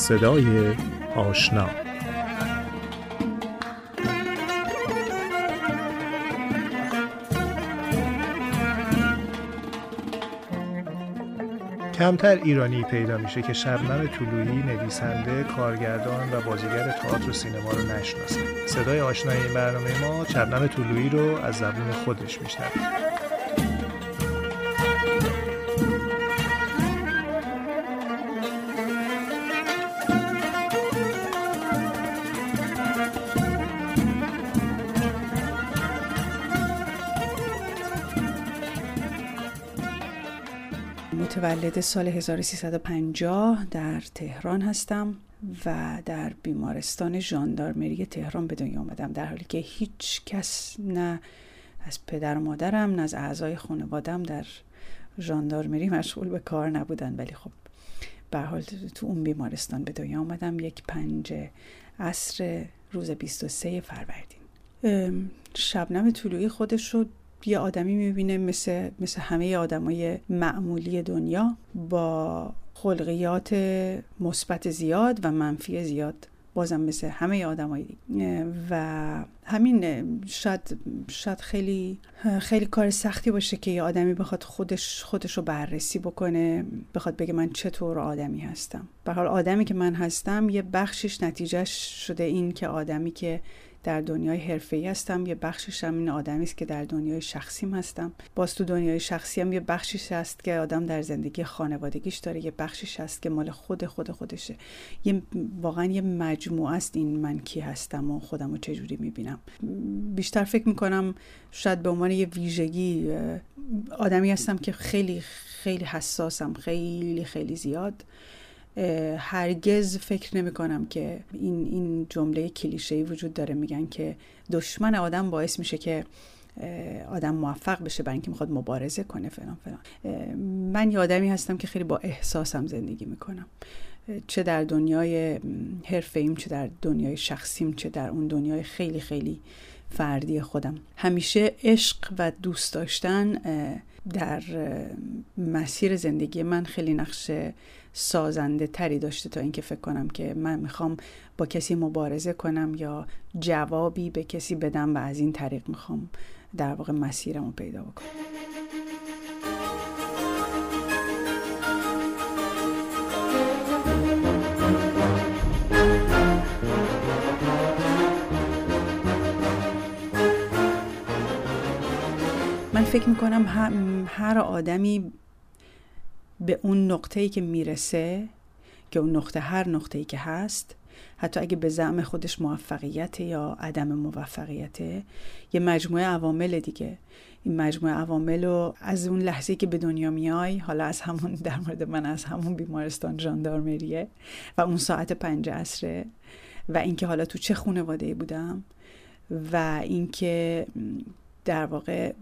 صدای آشنا کمتر ایرانی پیدا میشه که شبنم طلویی نویسنده، کارگردان و بازیگر تئاتر و سینما رو نشناسه. صدای آشنای این برنامه ما شبنم طلویی رو از زبون خودش میشنویم. متولد سال 1350 در تهران هستم و در بیمارستان ژاندارمری تهران به دنیا آمدم. در حالی که هیچ کس نه از پدر و مادرم نه از اعضای خانوادم در ژاندارمری مشغول به کار نبودن. ولی خب به حال تو اون بیمارستان به دنیا آمدم. یک پنج عصر روز 23 فروردین. شبنم طلوعی خودش رو یه آدمی می‌بینه مثل, مثل همه آدمای معمولی دنیا با خلقیات مثبت زیاد و منفی زیاد بازم مثل همه آدمای و همین شاید شاید خیلی خیلی کار سختی باشه که یه آدمی بخواد خودش خودش رو بررسی بکنه بخواد بگه من چطور آدمی هستم. به حال آدمی که من هستم یه بخشش نتیجهش شده این که آدمی که در دنیای حرفه‌ای هستم یه بخشش هم این آدمی است که در دنیای شخصیم هستم. باز تو دنیای شخصی هم یه بخشش هست که آدم در زندگی خانوادگیش داره یه بخشش هست که مال خود خود خودشه. یه واقعا یه مجموعه است این من کی هستم و خودم رو چجوری می‌بینم. بیشتر فکر می‌کنم شاید به عنوان یه ویژگی آدمی هستم که خیلی خیلی حساسم خیلی خیلی زیاد. هرگز فکر نمی کنم که این, این جمله کلیشه وجود داره. میگن که دشمن آدم باعث میشه که آدم موفق بشه برای اینکه می‌خواد مبارزه کنه فلان فلان. من یه آدمی هستم که خیلی با احساسم زندگی می‌کنم. چه در دنیای حرفه چه در دنیای شخصیم چه در اون دنیای خیلی خیلی فردی خودم. همیشه عشق و دوست داشتن در مسیر زندگی من خیلی نقش سازنده تری داشته تا اینکه فکر کنم که من می‌خوام با کسی مبارزه کنم یا جوابی به کسی بدم و از این طریق می‌خوام در واقع مسیرم رو پیدا بکنم. فکر می‌کنم هر آدمی به اون نقطه‌ای که می‌رسه که اون نقطه هر نقطه‌ای که هست حتی اگه به زعم خودش موفقیت یا عدم موفقیت یه مجموعه عوامل دیگه. این مجموعه عوامل رو از اون لحظه که به دنیا میای حالا از همون در مورد من از همون بیمارستان ژاندارمریه و اون ساعت پنج عصره و اینکه حالا تو چه خانواده بودم و اینکه در واقع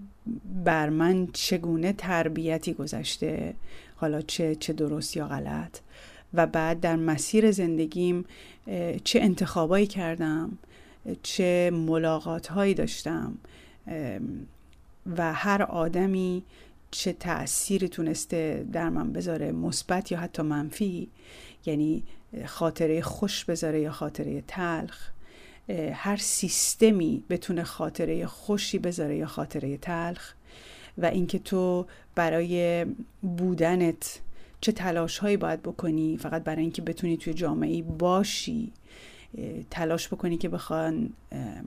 بر من چگونه تربیتی گذشته حالا چه چه درست یا غلط؟ و بعد در مسیر زندگیم چه انتخابایی کردم؟ چه ملاقات هایی داشتم و هر آدمی چه تأثیری تونسته در من بذاره مثبت یا حتی منفی؟ یعنی خاطره خوش بذاره یا خاطره تلخ؟ هر سیستمی بتونه خاطره خوشی بذاره یا خاطره تلخ و اینکه تو برای بودنت چه تلاش هایی باید بکنی فقط برای اینکه بتونی توی جامعه باشی تلاش بکنی که بخوان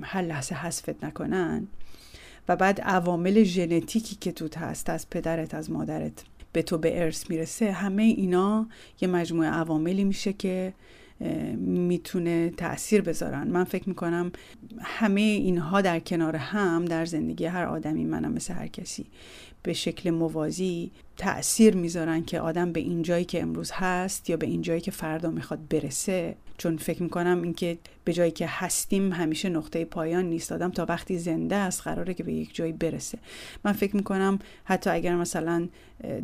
هر لحظه حذفت نکنن و بعد عوامل ژنتیکی که توت هست از پدرت از مادرت به تو به ارث می‌رسه همه اینا یه مجموعه عواملی میشه که می‌تونه تاثیر بذارن. من فکر می‌کنم همه اینها در کنار هم در زندگی هر آدمی منم مثل هر کسی به شکل موازی تاثیر می‌ذارن که آدم به این جایی که امروز هست یا به این جایی که فردا می‌خواد برسه. چون فکر می‌کنم اینکه به جایی که هستیم همیشه نقطه پایان نیست. آدم تا وقتی زنده است قراره که به یک جایی برسه. من فکر می‌کنم حتی اگر مثلا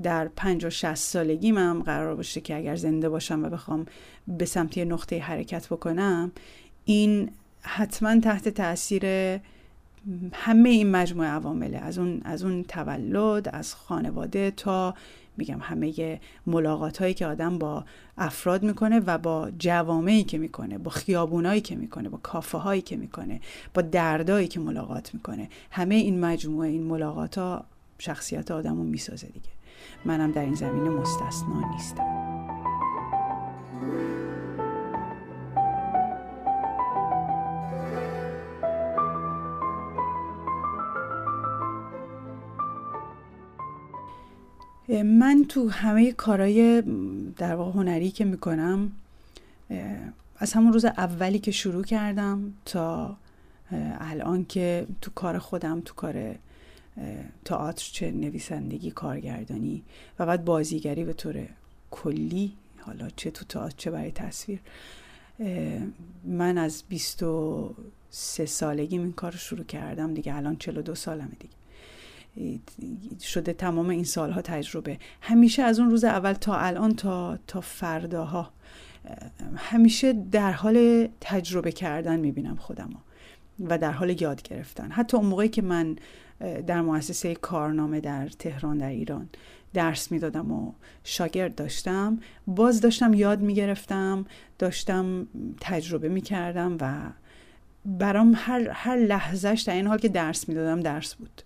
در پنج و شست سالگی من قرار باشه که اگر زنده باشم و بخوام به سمت نقطه حرکت بکنم این حتما تحت تاثیر همه این مجموعه عوامله از اون از اون تولد از خانواده تا میگم همه ملاقات هایی که آدم با افراد می‌کنه و با جوامعی که می‌کنه با خیابونایی که می‌کنه با کافه هایی که می‌کنه با دردایی که ملاقات می‌کنه. همه این مجموعه این ملاقات ها شخصیت آدم رو می‌سازه دیگه. منم در این زمینه مستثنا نیستم. من تو همه کارهای در واقع هنری که می‌کنم از همون روز اولی که شروع کردم تا الان که تو کار خودم تو کار تئاتر چه نویسندگی کارگردانی و بعد بازیگری به طور کلی حالا چه تو تئاتر چه برای تصویر من از 23 سالگی این کار رو شروع کردم. دیگه الان 42 سالمه دیگه. شده تمام این سالها تجربه. همیشه از اون روز اول تا الان تا تا فرداها همیشه در حال تجربه کردن می‌بینم خودم و در حال یاد گرفتن. حتی اون موقعی که من در مؤسسه کارنامه در تهران در ایران درس می‌دادم و شاگرد داشتم باز داشتم یاد می‌گرفتم داشتم تجربه می‌کردم و برام هر, هر لحظهش در این حال که درس می‌دادم درس بود.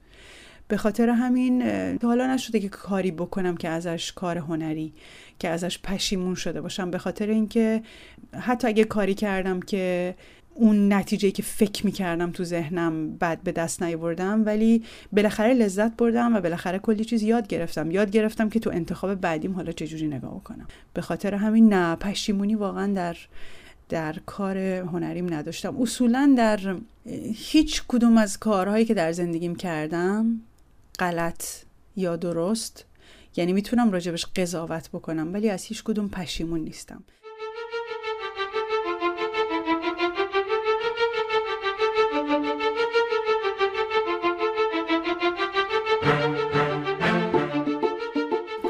به خاطر همین حالا نشده که کاری بکنم که ازش کار هنری که ازش پشیمون شده باشم. به خاطر اینکه حتی اگه کاری کردم که اون نتیجه که فکر می‌کردم تو ذهنم بعد به دست نیاوردم ولی بالاخره لذت بردم و بالاخره کلی چیز یاد گرفتم. یاد گرفتم که تو انتخاب بعدیم حالا چجوری نگاه کنم به خاطر همین نه پشیمونی واقعا در در کار هنریم نداشتم. اصولا در هیچ کدوم از کارهایی که در زندگیم کردم غلط یا درست یعنی می‌تونم راجبش قضاوت بکنم ولی از هیچ کدوم پشیمون نیستم.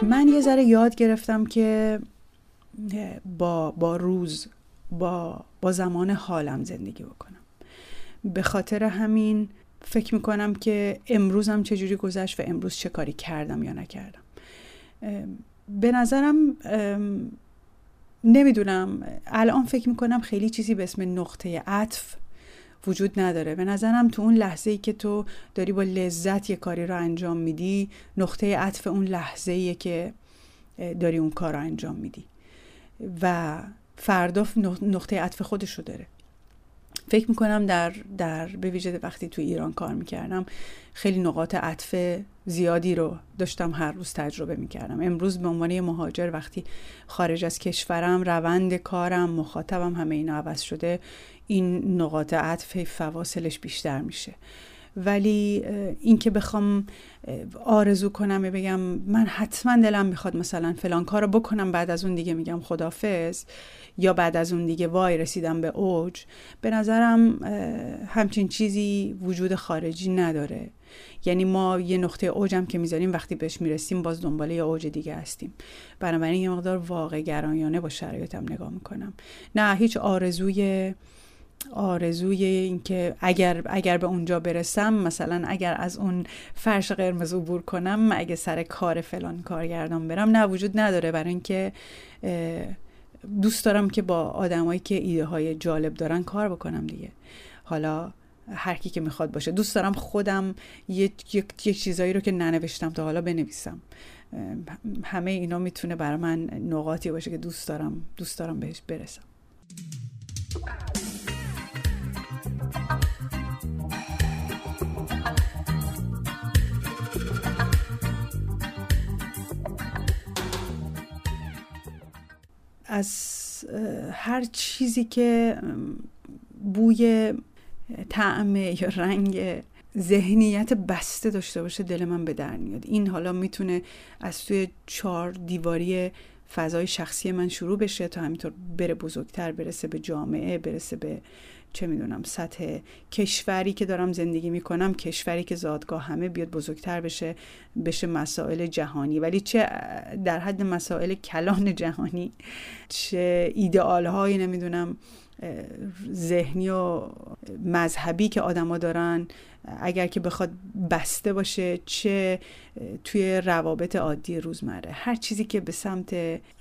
من یه ذره یاد گرفتم که با, با روز با, با زمان حالم زندگی بکنم. به خاطر همین فکر می‌کنم که امروزم چجوری گذشت و امروز چه کاری کردم یا نکردم. به نظرم نمی‌دونم. الان فکر می‌کنم خیلی چیزی به اسم نقطه عطف وجود نداره. به نظرم تو اون لحظه ای که تو داری با لذت یه کاری رو انجام میدی نقطه عطف اون لحظه ایه که داری اون کار رو انجام میدی. و فردا نقطه عطف خودش رو داره. فکر می‌کنم در, در به ویژه وقتی تو ایران کار می‌کردم خیلی نقاط عطف زیادی رو داشتم هر روز تجربه می‌کردم. امروز به عنوان مهاجر وقتی خارج از کشورم روند کارم مخاطبم همه اینا عوض شده این نقاط عطف فواصلش بیشتر میشه. ولی اینکه بخوام آرزو کنم بگم من حتما دلم می‌خواد مثلا فلان کار بکنم بعد از اون دیگه میگم خدافز یا بعد از اون دیگه وای رسیدم به اوج به نظرم همچین چیزی وجود خارجی نداره. یعنی ما یه نقطه اوجم که می‌ذاریم وقتی بهش می‌رسیم باز دنباله یه اوج دیگه هستیم. بنابراین یه مقدار واقع گرایانه با شرایطم نگاه می‌کنم. نه هیچ آرزوی آرزوی اینکه اگر اگر به اونجا برسم مثلا اگر از اون فرش قرمز عبور کنم اگه سر کار فلان کارگردان برم نه وجود نداره. برای اینکه دوست دارم که با آدمایی که ایده های جالب دارن کار بکنم دیگه. حالا هر کی که می‌خواد باشه. دوست دارم خودم یه, یه،, چیزایی رو که ننوشتم تا حالا بنویسم. همه اینا می‌تونه برای من نقاطی باشه که دوست دارم دوست دارم بهش برسم. از هر چیزی که بوی طعم یا رنگ ذهنیت بسته داشته باشه دل من به در میاد. این حالا می‌تونه از توی چهار دیواری فضای شخصی من شروع بشه تا همینطور بره بزرگتر برسه به جامعه برسه به چه می‌دونم سطح کشوری که دارم زندگی می‌کنم کشوری که زادگاه همه بیاد بزرگتر بشه بشه مسائل جهانی. ولی چه در حد مسائل کلان جهانی چه ایدئال هایی نمی‌دونم ذهنی و مذهبی که آدما دارن اگر که بخواد بسته باشه چه توی روابط عادی روزمره. هر چیزی که به سمت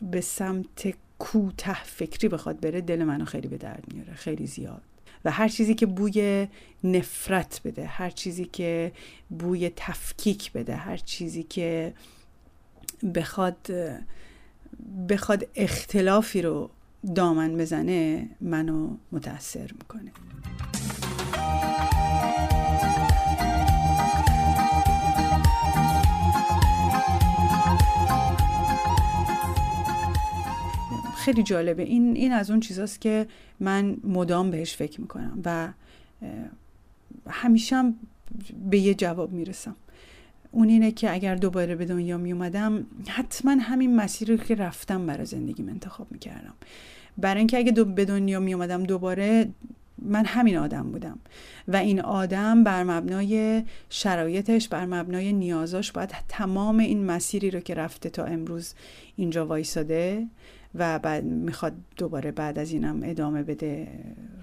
به سمت کوته فکری بخواد بره دل منو خیلی به درد میاره خیلی زیاد. و هر چیزی که بوی نفرت بده هر چیزی که بوی تفکیک بده هر چیزی که بخواد بخواد اختلافی رو دامن بزنه منو متاثر می‌کنه. خیلی جالبه. این این از اون چیزاست که من مدام بهش فکر می‌کنم و همیشه به یه جواب می‌رسم. اون اینه که اگر دوباره به دنیا می اومدم حتما همین مسیر رو که رفتم برای زندگیم انتخاب می‌کردم. برای اینکه اگه دو به دنیا می اومدم دوباره من همین آدم بودم. و این آدم بر مبنای شرایطش بر مبنای نیازاش باید تمام این مسیری رو که رفته تا امروز اینجا وایساده و بعد می‌خواد دوباره بعد از اینم ادامه بده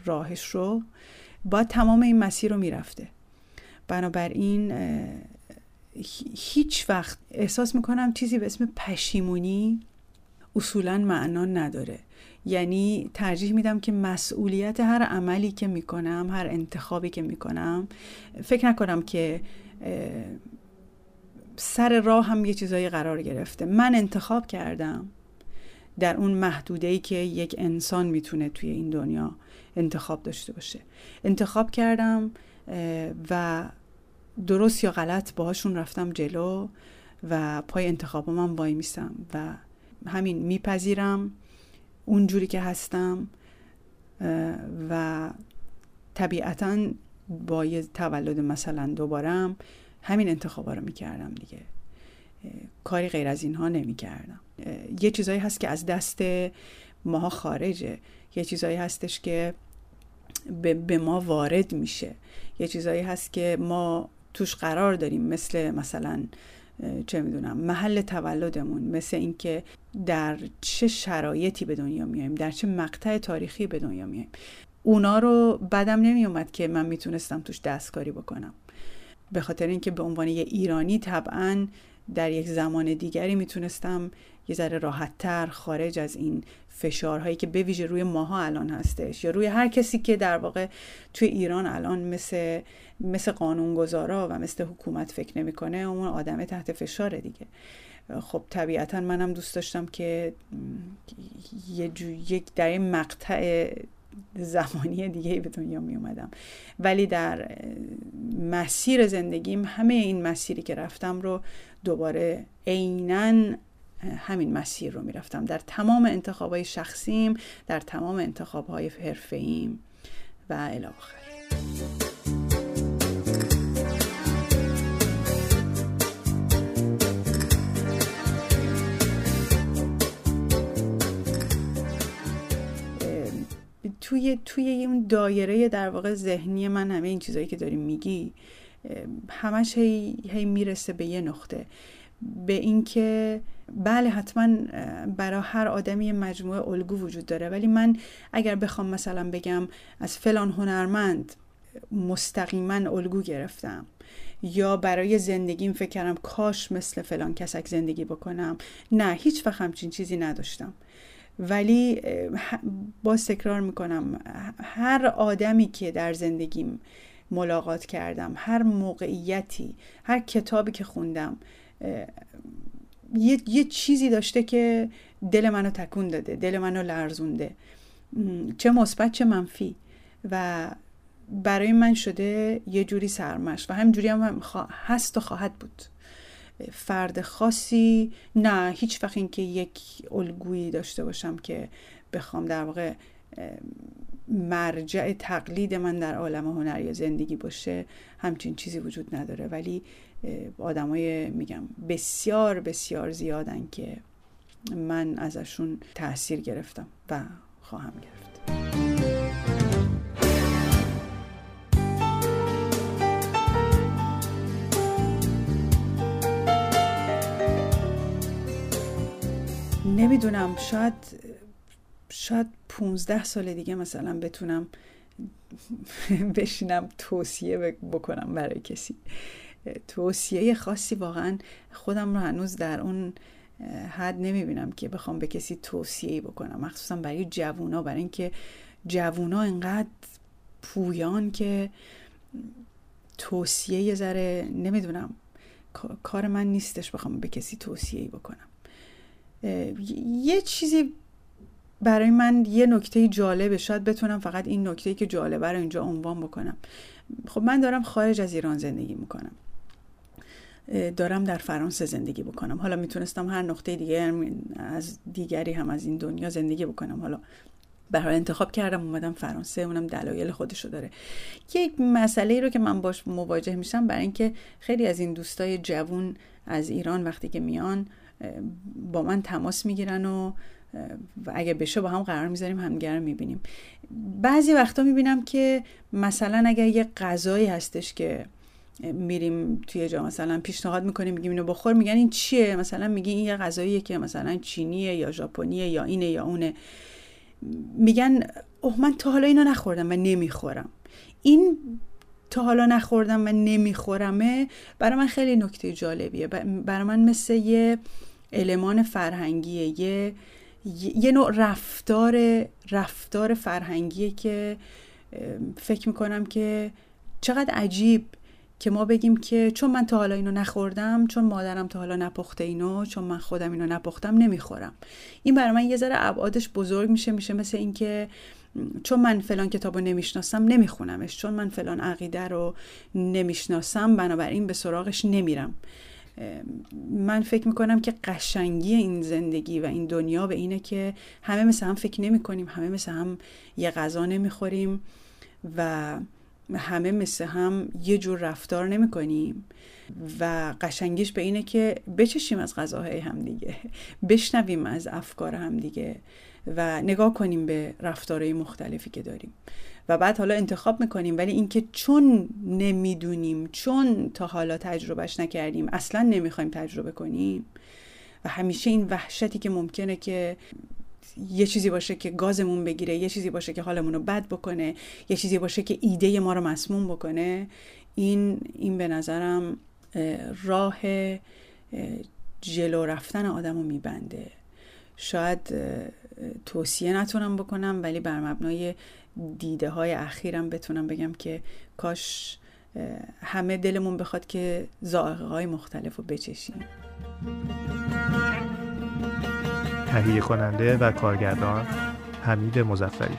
راهش رو باید تمام این مسیر رو می‌رفته. بنابراین هیچ وقت احساس می‌کنم چیزی به اسم پشیمونی اصولا معنا نداره. یعنی ترجیح میدم که مسئولیت هر عملی که می‌کنم هر انتخابی که می‌کنم فکر نکنم که سر راه هم یه چیزایی قرار گرفته. من انتخاب کردم. در اون محدوده ای که یک انسان می‌تونه توی این دنیا انتخاب داشته باشه. انتخاب کردم و درست یا غلط باهاشون رفتم جلو و پای انتخاب من وای میسم و همین میپذیرم اونجوری که هستم و طبیعتا با یه تولد مثلا دوبارم همین انتخابا رو می‌کردم دیگه. کاری غیر از اینها نمی‌کردم. یه چیزایی هست که از دست ماها خارجه. یه چیزایی هستش که به ما وارد میشه. یه چیزایی هست که ما توش قرار داریم. مثل مثلا چه می‌دونم محل تولدمون. مثل اینکه در چه شرایطی به دنیا میایم در چه مقطع تاریخی به دنیا میایم اونا رو بدم نمیومد که من می‌تونستم توش دستکاری بکنم. به خاطر اینکه به عنوان یه ایرانی طبعا در یک زمان دیگری می‌تونستم یه ذره راحتتر خارج از این فشارهایی که به ویژه روی ماها الان هستش یا روی هر کسی که در واقع توی ایران الان مثل مثل قانونگذارا و مثل حکومت فکر نمی‌کنه اون آدم تحت فشاره دیگه. خب طبیعتا منم دوست داشتم که یه یک در مقطع زمانی دیگه به دنیا می اومدم ولی در مسیر زندگیم همه این مسیری که رفتم رو دوباره عینا همین مسیر رو می‌رفتم. در تمام انتخابهای شخصیم در تمام انتخابهای حرفه‌ایم و الی آخر. توی توی اون دایره در واقع ذهنی من همه این چیزایی که داری میگی همش هی, هی می‌رسه به یه نقطه. به اینکه بله حتما برای هر آدمی مجموعه الگو وجود داره. ولی من اگر بخوام مثلا بگم از فلان هنرمند مستقیما الگو گرفتم یا برای زندگیم فکر کردم کاش مثل فلان کسک زندگی بکنم نه هیچ وقت همچین چیزی نداشتم. ولی باز تکرار می‌کنم هر آدمی که در زندگیم ملاقات کردم هر موقعیتی هر کتابی که خوندم یه،, یه چیزی داشته که دل منو تکون داده دل منو لرزونده. چه مثبت چه منفی. و برای من شده یه جوری سرمش و همجوری هم هست و خواهد بود. فرد خاصی. نه هیچ وقت اینکه یک الگویی داشته باشم که بخوام در واقع مرجع تقلید من در عالم هنر یا زندگی باشه همچین چیزی وجود نداره. ولی آدمای میگم بسیار بسیار زیادن که من ازشون تاثیر گرفتم و خواهم گرفت. نمی‌دونم شاید شاید 15 سال دیگه مثلا بتونم بشینم توصیه بکنم برای کسی. توصیه خاصی واقعا خودم رو هنوز در اون حد نمی‌بینم که بخوام به کسی توصیه بکنم. مخصوصا برای جوونا برای اینکه جوونا انقدر پویان که توصیه یه ذره نمی‌دونم کار من نیستش بخوام به کسی توصیه بکنم. یه چیزی برای من یه نکته جالبه شاید بتونم فقط این نکته که جالبه رو اینجا عنوان بکنم. خب من دارم خارج از ایران زندگی می‌کنم. دارم در فرانسه زندگی بکنم. حالا می‌تونستم هر نقطه دیگه از دیگری هم از این دنیا زندگی بکنم. حالا به انتخاب کردم اومدم فرانسه اونم دلایل خودشو داره. یک مسئله رو که من باش مواجه میشم برای اینکه خیلی از این دوستای جوون از ایران وقتی که میان با من تماس می‌گیرن و اگه بشه با هم قرار می‌ذاریم همدیگه رو می‌بینیم. بعضی وقتا می‌بینم که مثلا اگر یه غذایی هستش که میریم توی جا مثلا پیشنهاد می‌کنیم میگیم اینو بخور میگن این چیه؟ مثلا میگی این یه غذاییه که مثلا چینیه یا ژاپنیه یا اینه یا اونه. میگن اوه من تا حالا اینو نخوردم و نمی‌خورم. این تا حالا نخوردم و نمیخورمه برای من خیلی نکته جالبیه. برای من مثل یه المان فرهنگیه یه یه نوع رفتار رفتار فرهنگیه که فکر می‌کنم که چقدر عجیب که ما بگیم که چون من تا حالا اینو نخوردم چون مادرم تا حالا نپخته اینو چون من خودم اینو نپختم نمی‌خورم. این برای من یه ذره ابعادش بزرگ میشه میشه مثل اینکه چون من فلان کتاب رو نمی‌شناسم نمیخونمش. چون من فلان عقیده رو نمی‌شناسم بنابراین به سراغش نمیرم. من فکر می‌کنم که قشنگی این زندگی و این دنیا به اینه که همه مثل هم فکر نمی کنیم همه مثل هم یه غذا نمی‌خوریم و همه مثل هم یه جور رفتار نمی کنیم و قشنگیش به اینه که بچشیم از غذاهای همدیگه بشنویم از افکار همدیگه و نگاه کنیم به رفتارهای مختلفی که داریم. و بعد حالا انتخاب می‌کنیم ولی اینکه چون نمی‌دونیم چون تا حالا تجربهش نکردیم اصلا نمی‌خوایم تجربه کنیم و همیشه این وحشتی که ممکنه که یه چیزی باشه که گازمون بگیره یه چیزی باشه که حالمون رو بد بکنه یه چیزی باشه که ایده ما رو مسموم بکنه این این به نظرم راه جلو رفتن آدم رو میبنده. شاید توصیه نتونم بکنم ولی بر مبنای دیده های اخیرم بتونم بگم که کاش همه دلمون بخواد که زائقه های مختلف رو بچشیم. تهیه کننده و کارگردان حمید مزفری